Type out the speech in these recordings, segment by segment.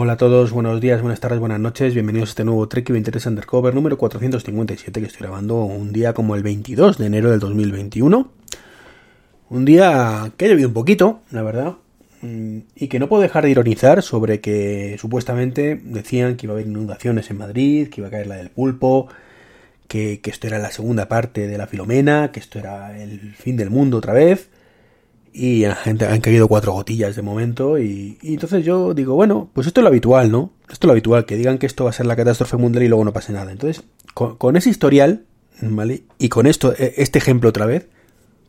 Hola a todos, buenos días, buenas tardes, buenas noches, bienvenidos a este nuevo Trek 23 Undercover número 457 que estoy grabando un día como el 22 de enero del 2021. Un día que ha llovido un poquito, la verdad, mm, y que no puedo dejar de ironizar sobre que supuestamente decían que iba a haber inundaciones en Madrid, que iba a caer la del pulpo, que, que esto era la segunda parte de la Filomena, que esto era el fin del mundo otra vez y la gente han caído cuatro gotillas de momento y, entonces yo digo, bueno, pues esto es lo habitual, ¿no? Esto es lo habitual, que digan que esto va a ser la catástrofe mundial y luego no pase nada. Entonces, con, ese historial, ¿vale? Y con esto, e, este ejemplo otra vez,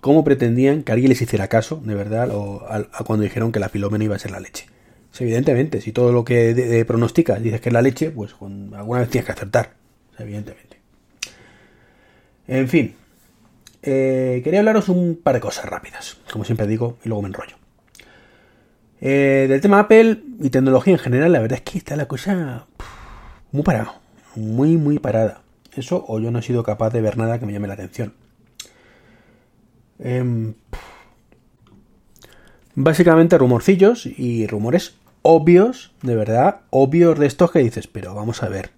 ¿cómo pretendían que alguien les hiciera caso, de verdad, o a, cuando dijeron que la filomena iba a ser la leche? evidentemente, si todo lo que de, pronosticas dices que es la leche, pues alguna vez tienes que acertar, evidentemente. En fin, eh, quería hablaros un par de cosas rápidas, como siempre digo, y luego me enrollo. Eh, del tema Apple y tecnología en general, la verdad es que está la cosa muy parada, muy, muy parada. Eso o yo no he sido capaz de ver nada que me llame la atención. Em, básicamente rumorcillos y rumores obvios, de verdad, obvios de estos que dices, pero vamos a ver,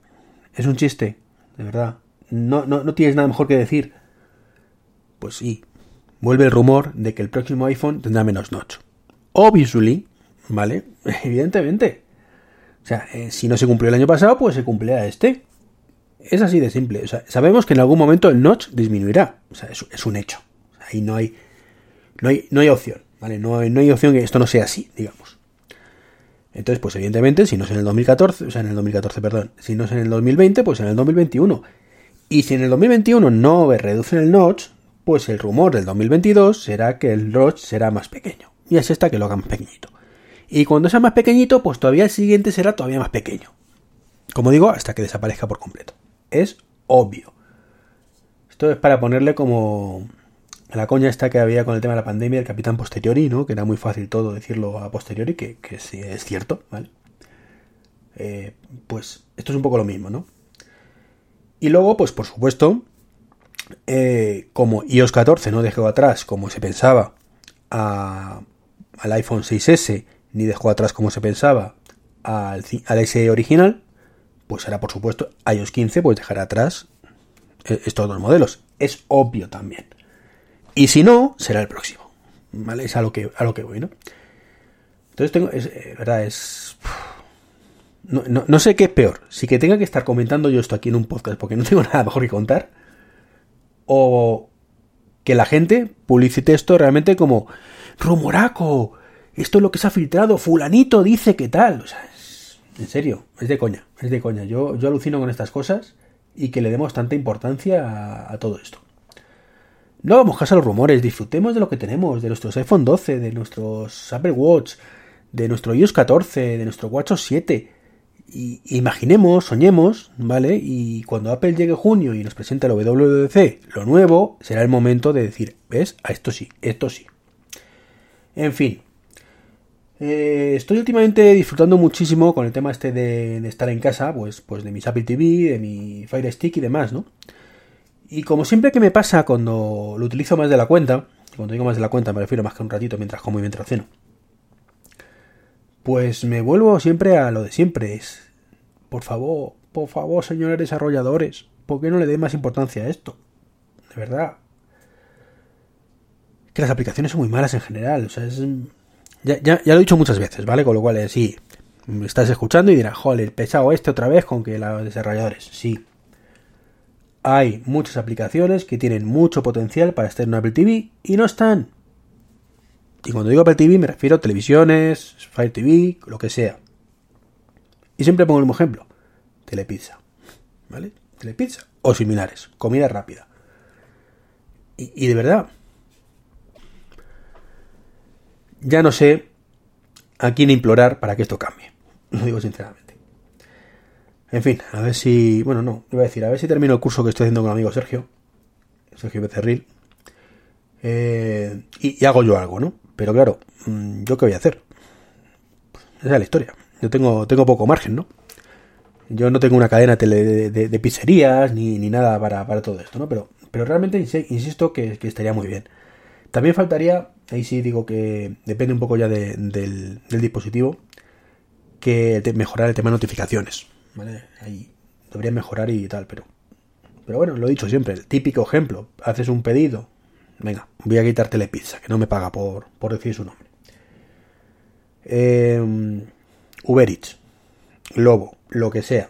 es un chiste, de verdad. No, no, no tienes nada mejor que decir pues sí, vuelve el rumor de que el próximo iPhone tendrá menos notch. Obviously, ¿vale? Evidentemente. O sea, eh, si no se cumplió el año pasado, pues se cumplirá este. Es así de simple. O sea, sabemos que en algún momento el notch disminuirá. O sea, es, un hecho. Ahí no hay, no hay, no hay opción, ¿vale? No hay, no hay opción que esto no sea así, digamos. Entonces, pues evidentemente, si no es en el 2014, o sea, en el 2014, perdón, si no es en el 2020, pues en el 2021. Y si en el 2021 no reducen el notch, pues el rumor del 2022 será que el Roach será más pequeño. Y es esta que lo hagan más pequeñito. Y cuando sea más pequeñito, pues todavía el siguiente será todavía más pequeño. Como digo, hasta que desaparezca por completo. Es obvio. Esto es para ponerle como la coña esta que había con el tema de la pandemia, el capitán posteriori, ¿no? Que era muy fácil todo decirlo a posteriori, que, sí es cierto, ¿vale? Eh, pues esto es un poco lo mismo, ¿no? Y luego, pues por supuesto, eh, como iOS 14 no dejó atrás, como se pensaba, al iPhone 6S, ni dejó atrás, como se pensaba, al, al original, pues ahora, por supuesto, iOS 15 pues dejará atrás eh, estos dos modelos. Es obvio también. Y si no, será el próximo. Es a lo que, a lo que voy, ¿no? Entonces tengo, eh, verdad, es... No, no, sé qué es peor. Si que tenga que estar comentando yo esto aquí en un podcast porque no tengo nada mejor que contar o que la gente publicite esto realmente como rumoraco, esto es lo que se ha filtrado, fulanito dice que tal. O sea, en serio, es de coña, es de coña. Yo, yo alucino con estas cosas y que le demos tanta importancia a, todo esto. No vamos caso a los rumores, disfrutemos de lo que tenemos, de nuestros iPhone 12, de nuestros Apple Watch, de nuestro iOS 14, de nuestro WatchOS 7 y imaginemos, soñemos, ¿vale? Y cuando Apple llegue junio y nos presente la WWDC, lo nuevo, será el momento de decir, ¿ves? A esto sí, esto sí. En fin. Eh, estoy últimamente disfrutando muchísimo con el tema este de, estar en casa, pues, pues de mis Apple TV, de mi Fire Stick y demás, ¿no? Y como siempre que me pasa cuando lo utilizo más de la cuenta, cuando digo más de la cuenta me refiero más que un ratito mientras como y mientras ceno, pues me vuelvo siempre a lo de siempre. Es, por favor, por favor, señores desarrolladores, ¿por qué no le den más importancia a esto? De verdad. Que las aplicaciones son muy malas en general. O sea, es, ya, lo he dicho muchas veces, ¿vale? Con lo cual, sí, me estás escuchando y dirás, joder, pesado este otra vez con que los desarrolladores. Sí. Hay muchas aplicaciones que tienen mucho potencial para estar en Apple TV y no están. Y cuando digo Apple TV me refiero a televisiones, Fire TV, lo que sea. Y siempre pongo el mismo ejemplo. Telepizza. ¿Vale? Telepizza. O similares. Comida rápida. Y, de verdad. Ya no sé a quién implorar para que esto cambie. Lo digo sinceramente. En fin, a ver si. Bueno, no, iba a decir, a ver si termino el curso que estoy haciendo con mi amigo Sergio. Sergio Becerril. Eh, y, hago yo algo, ¿no? Pero claro, mm, ¿yo qué voy a hacer? Esa es la historia. Yo tengo, tengo poco margen, ¿no? Yo no tengo una cadena de, pizzerías ni, nada para, todo esto, ¿no? Pero, pero realmente insisto que, estaría muy bien. También faltaría, ahí sí digo que depende un poco ya del, dispositivo, que mejorar el tema de notificaciones. ¿vale? Ahí debería mejorar y tal, pero. Pero bueno, lo he dicho siempre, el típico ejemplo. Haces un pedido. Venga, voy a quitarte la pizza, que no me paga por, por decir su nombre. Eh, Uber Lobo, lo que sea.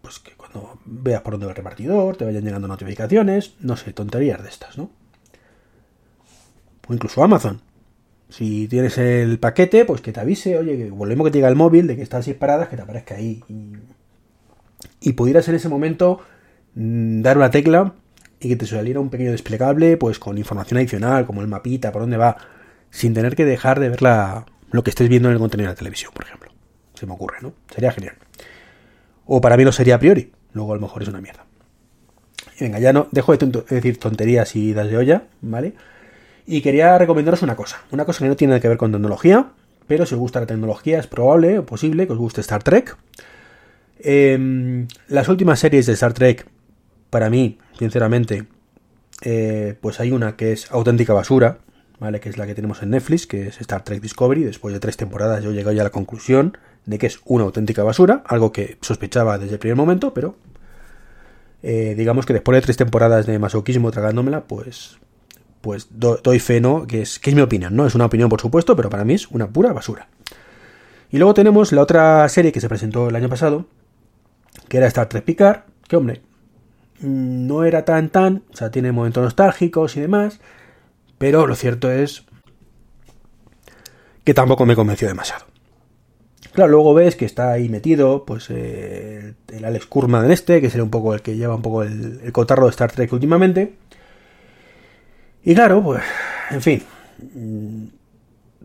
Pues que cuando veas por dónde va el repartidor, te vayan llegando notificaciones, no sé, tonterías de estas, ¿no? O incluso Amazon. Si tienes el paquete, pues que te avise, oye, que volvemos que llega el móvil, de que estás seis paradas, que te aparezca ahí. Y, y pudieras en ese momento mm, dar una tecla y que te saliera un pequeño desplegable, pues con información adicional, como el mapita, por dónde va, sin tener que dejar de ver la, lo que estés viendo en el contenido de la televisión, por ejemplo. Se me ocurre, ¿no? Sería genial. O para mí lo sería a priori, luego a lo mejor es una mierda. Y venga, ya no dejo de, decir tonterías y das de olla, ¿vale? Y quería recomendaros una cosa, una cosa que no tiene nada que ver con tecnología, pero si os gusta la tecnología es probable o posible que os guste Star Trek. Em, las últimas series de Star Trek, para mí, sinceramente, eh, pues hay una que es auténtica basura, ¿vale? Que es la que tenemos en Netflix, que es Star Trek Discovery. Después de tres temporadas yo llegué ya a la conclusión de que es una auténtica basura, algo que sospechaba desde el primer momento, pero eh, digamos que después de tres temporadas de masoquismo tragándomela, pues pues doy fe, ¿no? Que es, que es mi opinión, ¿no? Es una opinión, por supuesto, pero para mí es una pura basura. Y luego tenemos la otra serie que se presentó el año pasado, que era Star Trek Picard, que hombre, no era tan tan, o sea, tiene momentos nostálgicos y demás, pero lo cierto es que tampoco me convenció demasiado. Claro, luego ves que está ahí metido, pues eh, el Alex Kurman este, que sería un poco el que lleva un poco el, el cotarro de Star Trek últimamente. Y claro, pues, en fin, mm,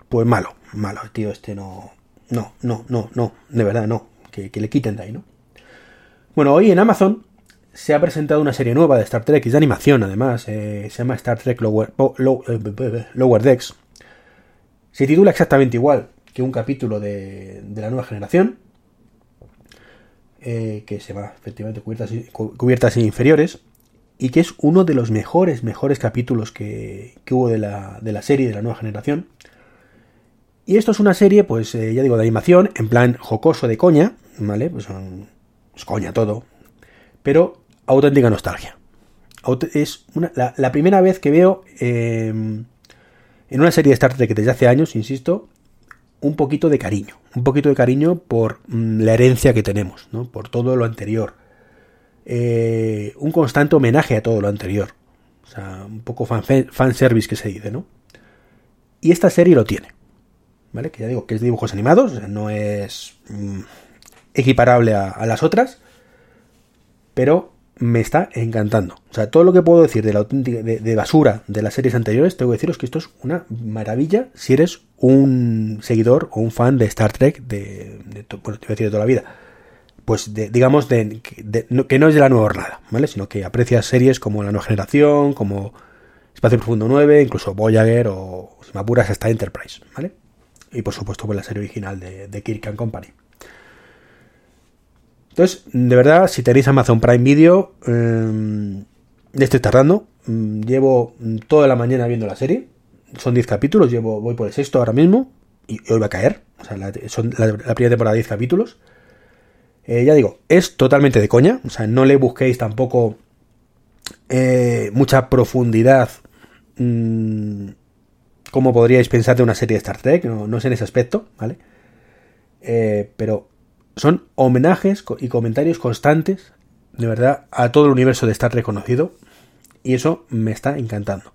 pues malo, malo, tío, este no, no, no, no, no, de verdad no, que, que le quiten de ahí, ¿no? Bueno, hoy en Amazon se ha presentado una serie nueva de Star Trek, es de animación además, eh, se llama Star Trek Lower, eh, Lower, Decks. Se titula exactamente igual que un capítulo de, la nueva generación, eh, que se llama efectivamente cubiertas, cubiertas inferiores, y que es uno de los mejores, mejores capítulos que, hubo de la, de la, serie de la nueva generación. Y esto es una serie, pues ya digo, de animación, en plan jocoso de coña, ¿vale? Pues son, es coña todo, pero auténtica nostalgia. Es la, primera vez que veo em, en una serie de Star Trek desde hace años, insisto, un poquito de cariño. Un poquito de cariño por mm, la herencia que tenemos, ¿no? por todo lo anterior. Eh, un constante homenaje a todo lo anterior. O sea, un poco fan, fanservice que se dice, ¿no? Y esta serie lo tiene. ¿Vale? Que ya digo que es de dibujos animados, no es mm, equiparable a las otras. Pero me está encantando. O sea, todo lo que puedo decir de la auténtica de, basura de las series anteriores, tengo que deciros que esto es una maravilla si eres un seguidor o un fan de Star Trek de, bueno, te voy a decir de toda la vida. Pues digamos de, que no es de la nueva jornada, ¿vale? Sino que aprecias series como La Nueva Generación, como Espacio Profundo 9, incluso Voyager o, si me apuras, hasta Enterprise, ¿vale? Y por supuesto, pues la serie original de, de Kirk and Company. Entonces, de verdad, si tenéis Amazon Prime Video, eh, estoy tardando. Mm, llevo toda la mañana viendo la serie. Son 10 capítulos, llevo, voy por el sexto ahora mismo. Y hoy va a caer. O sea, la, son la, primera temporada de 10 capítulos. Eh, ya digo, es totalmente de coña. O sea, no le busquéis tampoco eh, mucha profundidad. Mm, como podríais pensar de una serie de Star Trek. No, no es en ese aspecto, ¿vale? Eh, pero son homenajes y comentarios constantes, de verdad, a todo el universo de estar reconocido. Y eso me está encantando.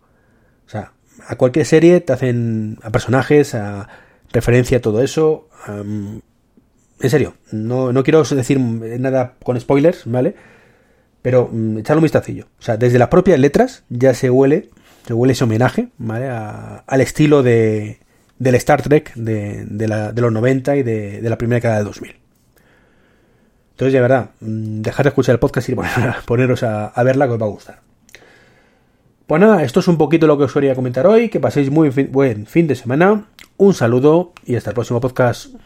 O sea, a cualquier serie te hacen a personajes, a referencia a todo eso. en serio, no, no, quiero decir nada con spoilers, ¿vale? Pero um, echarle un vistacillo. O sea, desde las propias letras ya se huele, se huele ese homenaje, ¿vale? al estilo de, del Star Trek de, de, la, de los 90 y de, de la primera década de 2000. Entonces, de verdad, mm, dejar de escuchar el podcast y poneros a, verla que os va a gustar. Pues nada, esto es un poquito lo que os quería comentar hoy. Que paséis muy buen fin de semana. Un saludo y hasta el próximo podcast.